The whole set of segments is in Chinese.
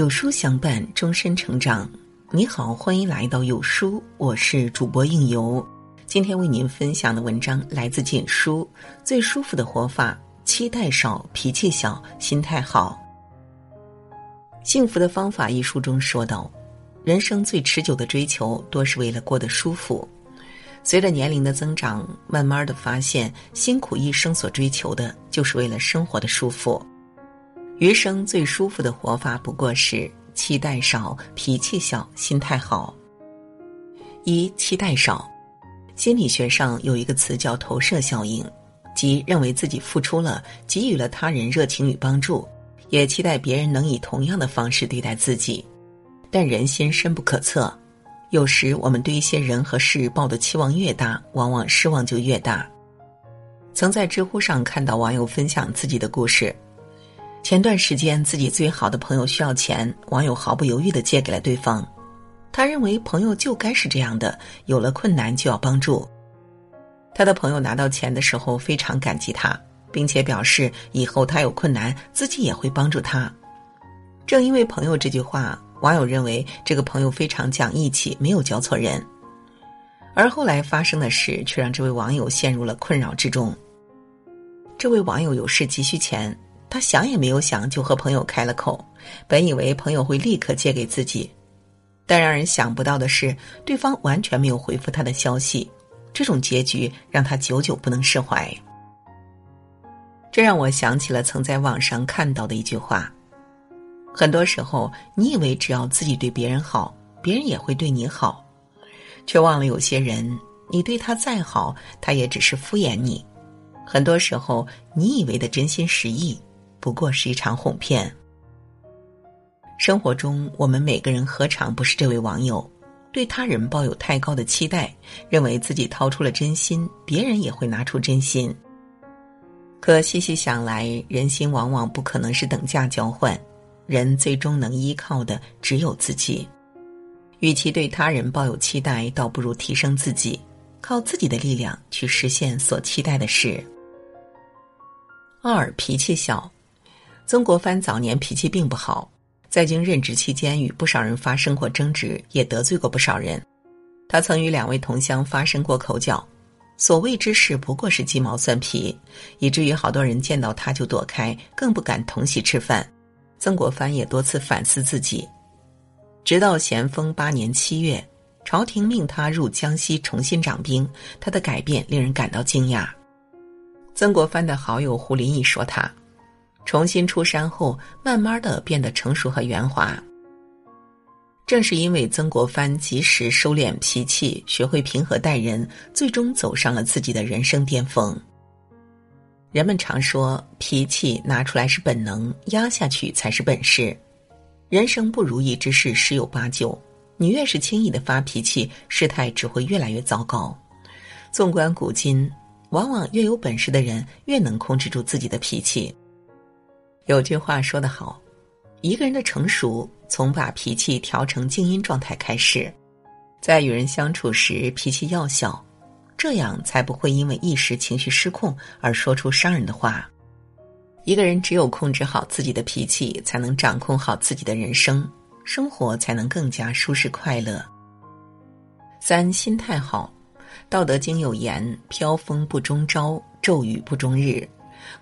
有书相伴，终身成长。你好，欢迎来到有书，我是主播应由。今天为您分享的文章来自简书，《最舒服的活法：期待少，脾气小，心态好》。幸福的方法一书中说道：“人生最持久的追求，多是为了过得舒服。随着年龄的增长，慢慢的发现，辛苦一生所追求的，就是为了生活的舒服。余生最舒服的活法，不过是。”期待少，脾气小，心态好。一期待少，心理学上有一个词叫投射效应，即认为自己付出了，给予了他人热情与帮助，也期待别人能以同样的方式对待自己。但人心深不可测，有时我们对一些人和事抱的期望越大，往往失望就越大。曾在知乎上看到网友分享自己的故事。前段时间，自己最好的朋友需要钱，网友毫不犹豫的借给了对方。他认为朋友就该是这样的，有了困难就要帮助。他的朋友拿到钱的时候非常感激他，并且表示以后他有困难自己也会帮助他。正因为朋友这句话，网友认为这个朋友非常讲义气，没有交错人。而后来发生的事却让这位网友陷入了困扰之中。这位网友有事急需钱。他想也没有想，就和朋友开了口。本以为朋友会立刻借给自己，但让人想不到的是，对方完全没有回复他的消息。这种结局让他久久不能释怀。这让我想起了曾在网上看到的一句话：很多时候，你以为只要自己对别人好，别人也会对你好，却忘了有些人，你对他再好，他也只是敷衍你。很多时候，你以为的真心实意。不过是一场哄骗。生活中，我们每个人何尝不是这位网友？对他人抱有太高的期待，认为自己掏出了真心，别人也会拿出真心。可细细想来，人心往往不可能是等价交换，人最终能依靠的只有自己。与其对他人抱有期待，倒不如提升自己，靠自己的力量去实现所期待的事。二脾气小。曾国藩早年脾气并不好，在京任职期间与不少人发生过争执，也得罪过不少人。他曾与两位同乡发生过口角，所谓之事不过是鸡毛蒜皮，以至于好多人见到他就躲开，更不敢同席吃饭。曾国藩也多次反思自己，直到咸丰八年七月，朝廷命他入江西重新掌兵，他的改变令人感到惊讶。曾国藩的好友胡林翼说他。重新出山后，慢慢的变得成熟和圆滑。正是因为曾国藩及时收敛脾气，学会平和待人，最终走上了自己的人生巅峰。人们常说，脾气拿出来是本能，压下去才是本事。人生不如意之事十有八九，你越是轻易的发脾气，事态只会越来越糟糕。纵观古今，往往越有本事的人，越能控制住自己的脾气。有句话说得好，一个人的成熟从把脾气调成静音状态开始，在与人相处时脾气要小，这样才不会因为一时情绪失控而说出伤人的话。一个人只有控制好自己的脾气，才能掌控好自己的人生，生活才能更加舒适快乐。三心态好，《道德经》有言：“飘风不终朝，骤雨不终日。”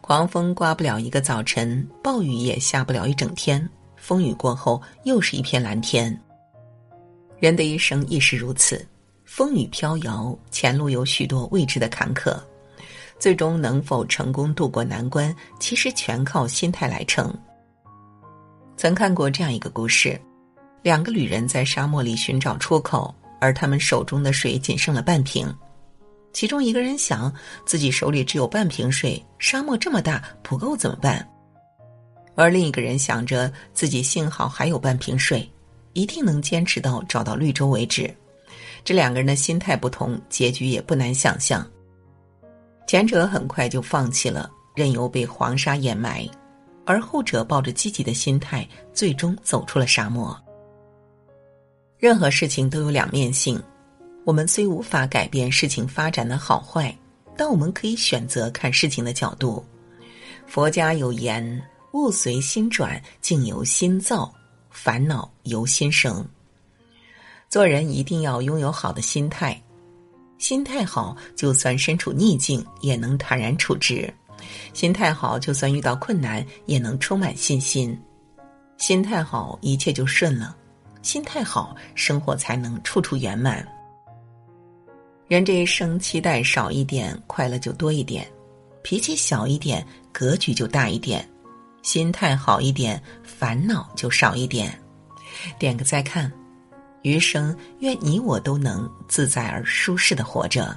狂风刮不了一个早晨，暴雨也下不了一整天。风雨过后，又是一片蓝天。人的一生亦是如此，风雨飘摇，前路有许多未知的坎坷，最终能否成功渡过难关，其实全靠心态来成。曾看过这样一个故事：两个旅人在沙漠里寻找出口，而他们手中的水仅剩了半瓶。其中一个人想，自己手里只有半瓶水，沙漠这么大，不够怎么办？而另一个人想着，自己幸好还有半瓶水，一定能坚持到找到绿洲为止。这两个人的心态不同，结局也不难想象。前者很快就放弃了，任由被黄沙掩埋；而后者抱着积极的心态，最终走出了沙漠。任何事情都有两面性。我们虽无法改变事情发展的好坏，但我们可以选择看事情的角度。佛家有言：“物随心转，境由心造。”烦恼由心生。做人一定要拥有好的心态，心态好，就算身处逆境也能坦然处之；心态好，就算遇到困难也能充满信心；心态好，一切就顺了；心态好，生活才能处处圆满。人这一生，期待少一点，快乐就多一点；脾气小一点，格局就大一点；心态好一点，烦恼就少一点。点个再看。余生，愿你我都能自在而舒适的活着。